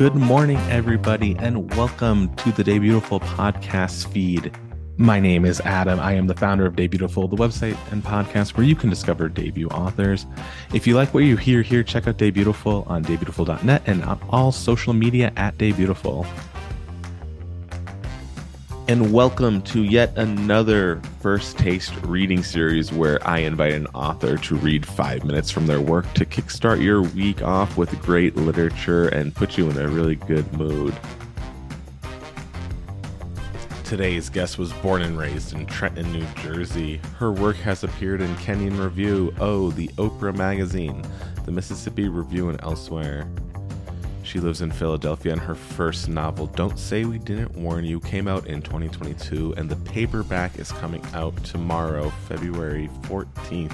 Good morning, everybody, and welcome to the Debutiful podcast feed. My name is Adam. I am the founder of Debutiful, the website and podcast where you can discover debut authors. If you like what you hear here, check out Debutiful on debutiful.net and on all social media at Debutiful and welcome to yet another First Taste reading series where I invite an author to read five minutes from their work to kickstart your week off with great literature and put you in a really good mood. Today's guest was born and raised in Trenton, New Jersey. Her work has appeared in Kenyon Review, Oh, the Oprah Magazine, the Mississippi Review, and elsewhere. She lives in Philadelphia, and her first novel, Don't Say We Didn't Warn You, came out in 2022, and the paperback is coming out tomorrow, February 14th.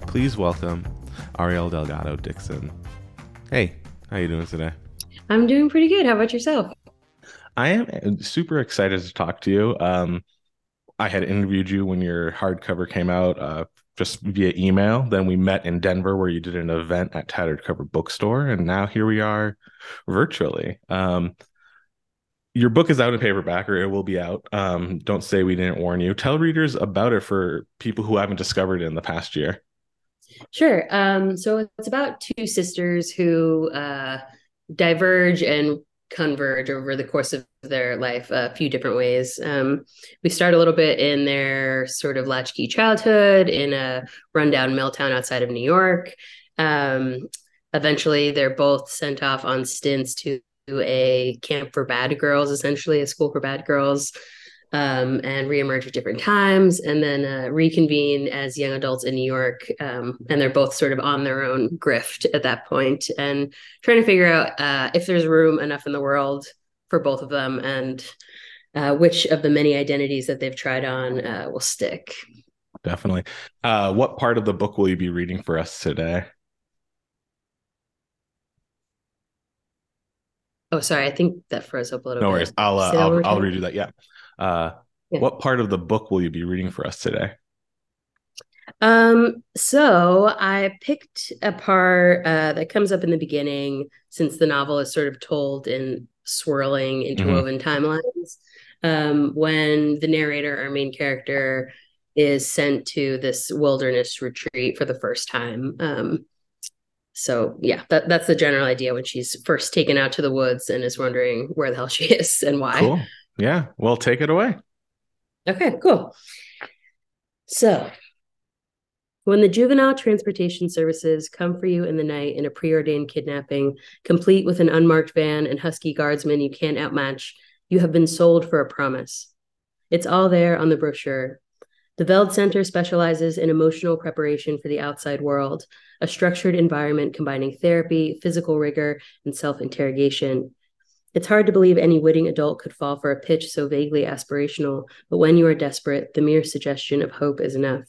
Please welcome Ariel Delgado Dixon. Hey, how you doing today? I'm doing pretty good. How about yourself? I am super excited to talk to you. Um, I had interviewed you when your hardcover came out uh, just via email. Then we met in Denver where you did an event at Tattered Cover Bookstore, and now here we are virtually. Um, your book is out in paperback, or it will be out. Um, don't say we didn't warn you. Tell readers about it for people who haven't discovered it in the past year. Sure. Um, so it's about two sisters who uh, diverge and converge over the course of their life a few different ways. Um, we start a little bit in their sort of latchkey childhood in a rundown mill town outside of New York. Um, eventually, they're both sent off on stints to a camp for bad girls, essentially a school for bad girls um, and reemerge at different times and then uh, reconvene as young adults in New York. Um, and they're both sort of on their own grift at that point and trying to figure out uh, if there's room enough in the world for both of them and uh, which of the many identities that they've tried on uh, will stick. Definitely. Uh, what part of the book will you be reading for us today? Oh, sorry. I think that froze up a little no bit. No worries. I'll, uh, I'll, I'll redo that. Yeah. Uh, yeah. What part of the book will you be reading for us today? Um, so I picked a part uh, that comes up in the beginning, since the novel is sort of told in swirling, interwoven mm-hmm. timelines. Um, when the narrator, our main character, is sent to this wilderness retreat for the first time. Um, so yeah, that, that's the general idea when she's first taken out to the woods and is wondering where the hell she is and why. Cool. Yeah. Well, take it away. Okay, cool. So, when the juvenile transportation services come for you in the night in a preordained kidnapping, complete with an unmarked van and husky guardsmen you can't outmatch, you have been sold for a promise. It's all there on the brochure. The Veld Center specializes in emotional preparation for the outside world, a structured environment combining therapy, physical rigor, and self interrogation. It's hard to believe any witting adult could fall for a pitch so vaguely aspirational, but when you are desperate, the mere suggestion of hope is enough.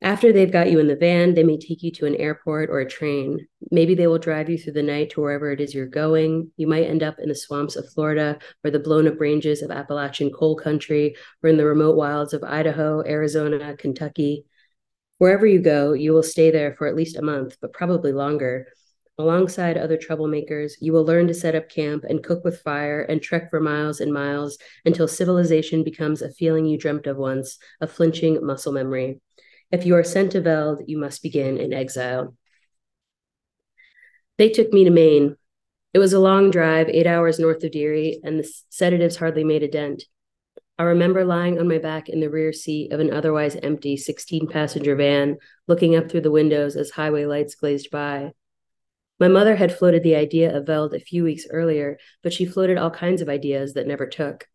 After they've got you in the van, they may take you to an airport or a train. Maybe they will drive you through the night to wherever it is you're going. You might end up in the swamps of Florida or the blown up ranges of Appalachian coal country or in the remote wilds of Idaho, Arizona, Kentucky. Wherever you go, you will stay there for at least a month, but probably longer. Alongside other troublemakers, you will learn to set up camp and cook with fire and trek for miles and miles until civilization becomes a feeling you dreamt of once, a flinching muscle memory. If you are sent to Veld, you must begin in exile. They took me to Maine. It was a long drive, eight hours north of Deary, and the sedatives hardly made a dent. I remember lying on my back in the rear seat of an otherwise empty 16 passenger van, looking up through the windows as highway lights glazed by. My mother had floated the idea of Veld a few weeks earlier, but she floated all kinds of ideas that never took.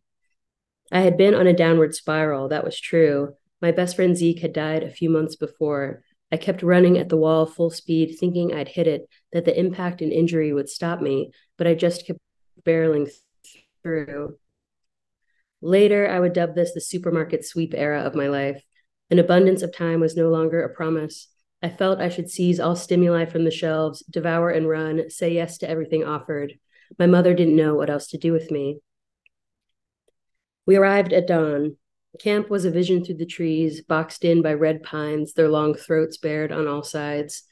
I had been on a downward spiral, that was true. My best friend Zeke had died a few months before. I kept running at the wall full speed, thinking I'd hit it, that the impact and injury would stop me, but I just kept barreling through. Later, I would dub this the supermarket sweep era of my life. An abundance of time was no longer a promise. I felt I should seize all stimuli from the shelves, devour and run, say yes to everything offered. My mother didn't know what else to do with me. We arrived at dawn. Camp was a vision through the trees, boxed in by red pines, their long throats bared on all sides.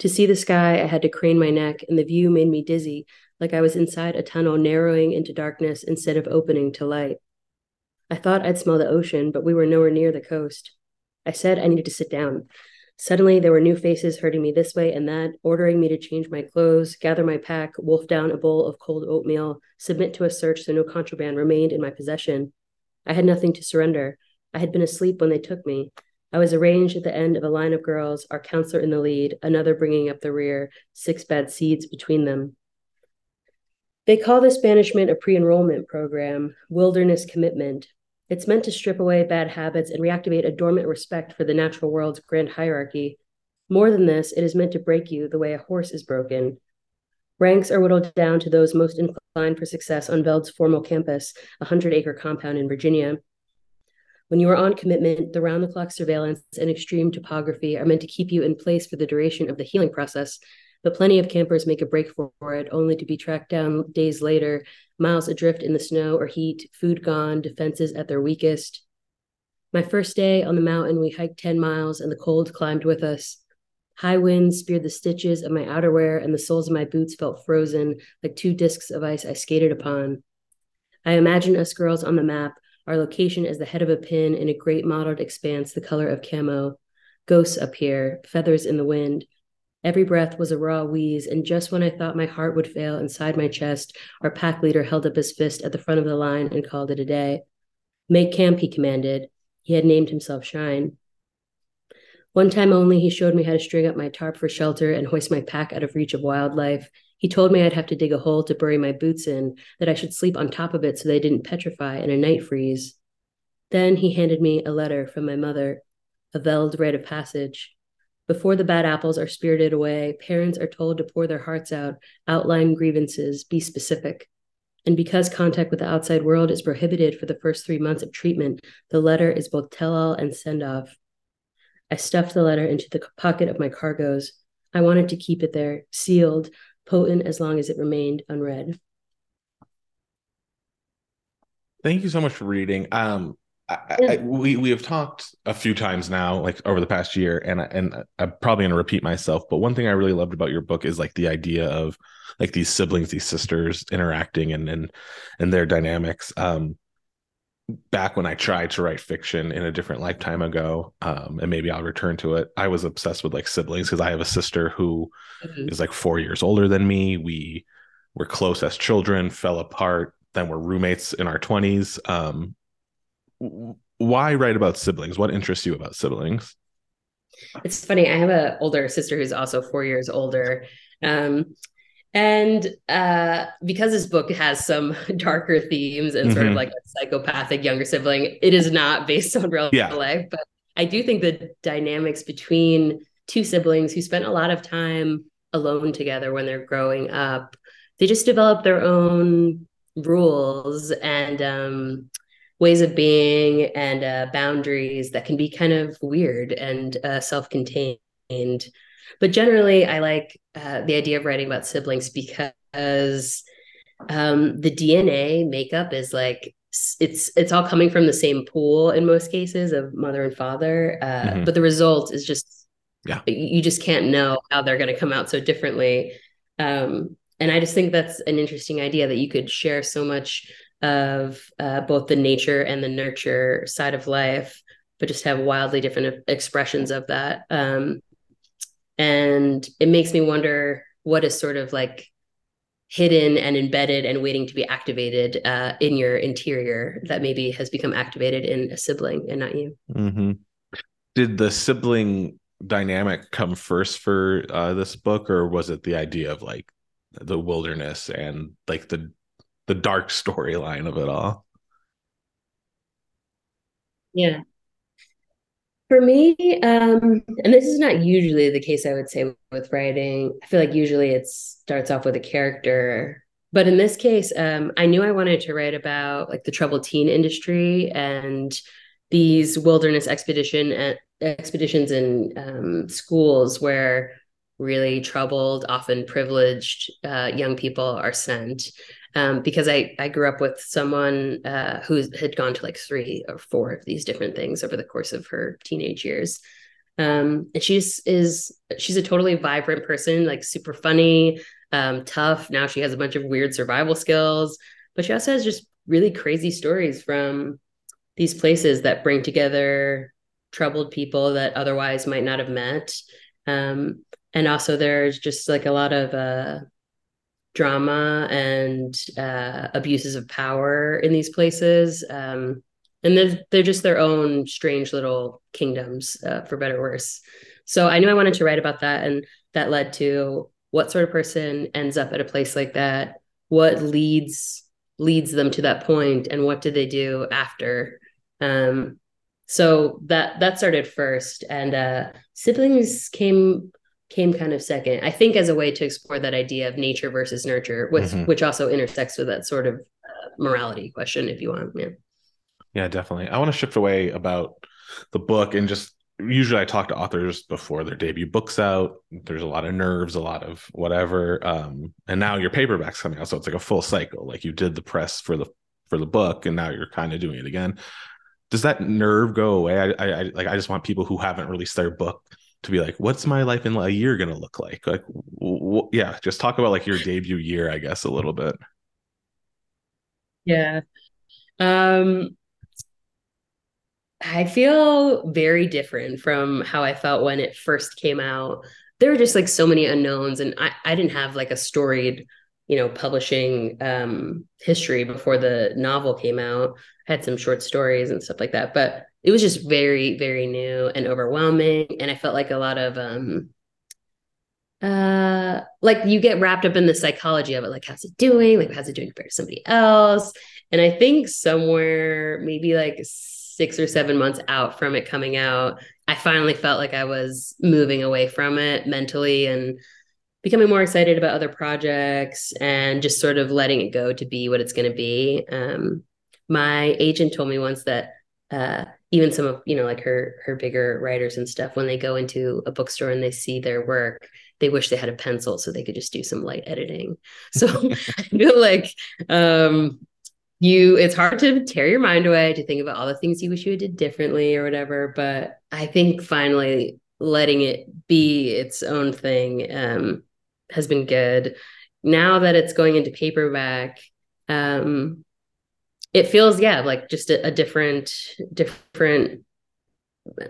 To see the sky, I had to crane my neck, and the view made me dizzy, like I was inside a tunnel narrowing into darkness instead of opening to light. I thought I'd smell the ocean, but we were nowhere near the coast. I said I needed to sit down. Suddenly, there were new faces hurting me this way and that, ordering me to change my clothes, gather my pack, wolf down a bowl of cold oatmeal, submit to a search so no contraband remained in my possession. I had nothing to surrender. I had been asleep when they took me. I was arranged at the end of a line of girls, our counselor in the lead, another bringing up the rear, six bad seeds between them. They call this banishment a pre enrollment program, wilderness commitment. It's meant to strip away bad habits and reactivate a dormant respect for the natural world's grand hierarchy. More than this, it is meant to break you the way a horse is broken. Ranks are whittled down to those most inclined for success on Veld's formal campus, a 100 acre compound in Virginia. When you are on commitment, the round the clock surveillance and extreme topography are meant to keep you in place for the duration of the healing process, but plenty of campers make a break for it, only to be tracked down days later, miles adrift in the snow or heat, food gone, defenses at their weakest. My first day on the mountain, we hiked 10 miles and the cold climbed with us. High winds speared the stitches of my outerwear, and the soles of my boots felt frozen like two discs of ice I skated upon. I imagine us girls on the map, our location as the head of a pin in a great mottled expanse the color of camo. Ghosts up here, feathers in the wind, Every breath was a raw wheeze, and just when I thought my heart would fail inside my chest, our pack leader held up his fist at the front of the line and called it a day. Make camp, he commanded. He had named himself Shine. One time only, he showed me how to string up my tarp for shelter and hoist my pack out of reach of wildlife. He told me I'd have to dig a hole to bury my boots in, that I should sleep on top of it so they didn't petrify in a night freeze. Then he handed me a letter from my mother, a veld rite of passage. Before the bad apples are spirited away, parents are told to pour their hearts out, outline grievances, be specific. And because contact with the outside world is prohibited for the first three months of treatment, the letter is both tell all and send off. I stuffed the letter into the pocket of my cargoes. I wanted to keep it there, sealed, potent as long as it remained unread. Thank you so much for reading. Um, I, I, we we have talked a few times now, like over the past year, and and I'm probably going to repeat myself. But one thing I really loved about your book is like the idea of like these siblings, these sisters interacting and and and their dynamics. Um, back when I tried to write fiction in a different lifetime ago, um, and maybe I'll return to it. I was obsessed with like siblings because I have a sister who mm-hmm. is like four years older than me. We were close as children, fell apart, then we're roommates in our twenties. Um, why write about siblings? What interests you about siblings? It's funny. I have an older sister who's also four years older. Um, and uh, because this book has some darker themes and sort mm-hmm. of like a psychopathic younger sibling, it is not based on real yeah. life. But I do think the dynamics between two siblings who spent a lot of time alone together when they're growing up, they just develop their own rules and um, ways of being and uh, boundaries that can be kind of weird and uh, self-contained. But generally i like uh, the idea of writing about siblings because um, the dna makeup is like it's it's all coming from the same pool in most cases of mother and father uh, mm-hmm. but the result is just yeah. you just can't know how they're going to come out so differently. Um, and i just think that's an interesting idea that you could share so much of uh, both the nature and the nurture side of life, but just have wildly different expressions of that. Um, and it makes me wonder what is sort of like hidden and embedded and waiting to be activated uh, in your interior that maybe has become activated in a sibling and not you. Mm-hmm. Did the sibling dynamic come first for uh, this book, or was it the idea of like the wilderness and like the the dark storyline of it all. Yeah. For me, um, and this is not usually the case, I would say, with writing. I feel like usually it starts off with a character. But in this case, um, I knew I wanted to write about like the troubled teen industry and these wilderness expedition uh, expeditions in um, schools where really troubled, often privileged uh, young people are sent um, because I I grew up with someone uh, who had gone to like three or four of these different things over the course of her teenage years. Um, and she's is she's a totally vibrant person, like super funny, um, tough. Now she has a bunch of weird survival skills, but she also has just really crazy stories from these places that bring together troubled people that otherwise might not have met. Um, and also, there's just like a lot of uh, drama and uh, abuses of power in these places. Um, and they're, they're just their own strange little kingdoms, uh, for better or worse. So I knew I wanted to write about that. And that led to what sort of person ends up at a place like that? What leads leads them to that point and what did they do after um, so that that started first and uh, siblings came came kind of second i think as a way to explore that idea of nature versus nurture which mm-hmm. which also intersects with that sort of uh, morality question if you want yeah yeah definitely i want to shift away about the book and just usually I talk to authors before their debut books out. There's a lot of nerves, a lot of whatever. Um, and now your paperback's coming out, so it's like a full cycle. Like you did the press for the for the book, and now you're kind of doing it again. Does that nerve go away? I, I, I like I just want people who haven't released their book to be like, what's my life in a year gonna look like? Like, yeah, just talk about like your debut year, I guess, a little bit. Yeah. Um I feel very different from how I felt when it first came out. There were just like so many unknowns, and I, I didn't have like a storied, you know, publishing um, history before the novel came out. I had some short stories and stuff like that, but it was just very, very new and overwhelming. And I felt like a lot of um, uh like you get wrapped up in the psychology of it like how's it doing like how's it doing compared to somebody else and i think somewhere maybe like six or seven months out from it coming out, I finally felt like I was moving away from it mentally and becoming more excited about other projects and just sort of letting it go to be what it's going to be. Um, my agent told me once that uh, even some of you know like her her bigger writers and stuff when they go into a bookstore and they see their work they wish they had a pencil so they could just do some light editing. So i feel like um you it's hard to tear your mind away to think about all the things you wish you had did differently or whatever but i think finally letting it be its own thing um, has been good. Now that it's going into paperback um, it feels yeah like just a, a different different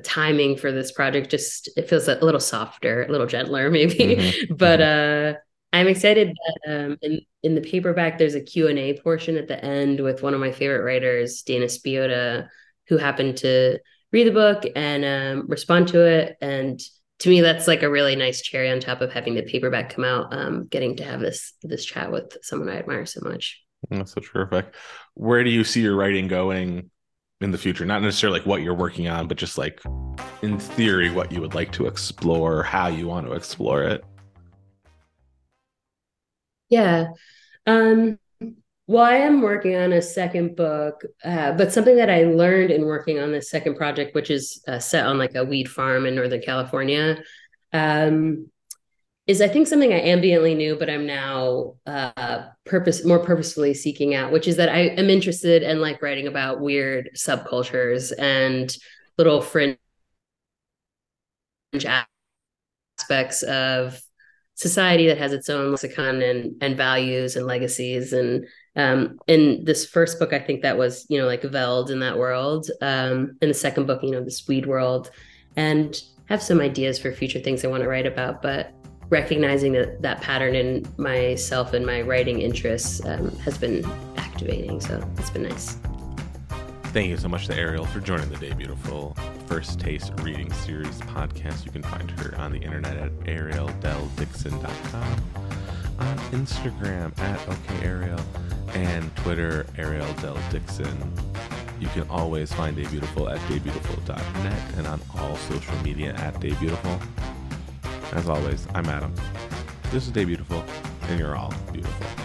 timing for this project just it feels a little softer a little gentler maybe mm-hmm. but mm-hmm. uh I'm excited that um, in, in the paperback, there's a Q&A portion at the end with one of my favorite writers, Dana Spiotta, who happened to read the book and um, respond to it. And to me, that's like a really nice cherry on top of having the paperback come out, um, getting to have this this chat with someone I admire so much. That's so terrific. Where do you see your writing going in the future? Not necessarily like what you're working on, but just like in theory, what you would like to explore, how you want to explore it. Yeah. Um, well, I am working on a second book, uh, but something that I learned in working on this second project, which is uh, set on like a weed farm in Northern California, um, is I think something I ambiently knew, but I'm now uh, purpose more purposefully seeking out, which is that I am interested in like writing about weird subcultures and little fringe aspects of society that has its own lexicon and and values and legacies. And um in this first book i think that was you know like veld in that world um in the second book you know the weed world and have some ideas for future things i want to write about but recognizing that that pattern in myself and my writing interests um, has been activating so it's been nice Thank you so much to Ariel for joining the Debutiful First Taste Reading Series podcast. You can find her on the internet at arieldelldickson.com, on Instagram at OKAriel, and Twitter, Ariel. You can always find Debutiful at debutiful.net and on all social media at Debutiful. As always, I'm Adam. This is Debutiful, and you're all beautiful.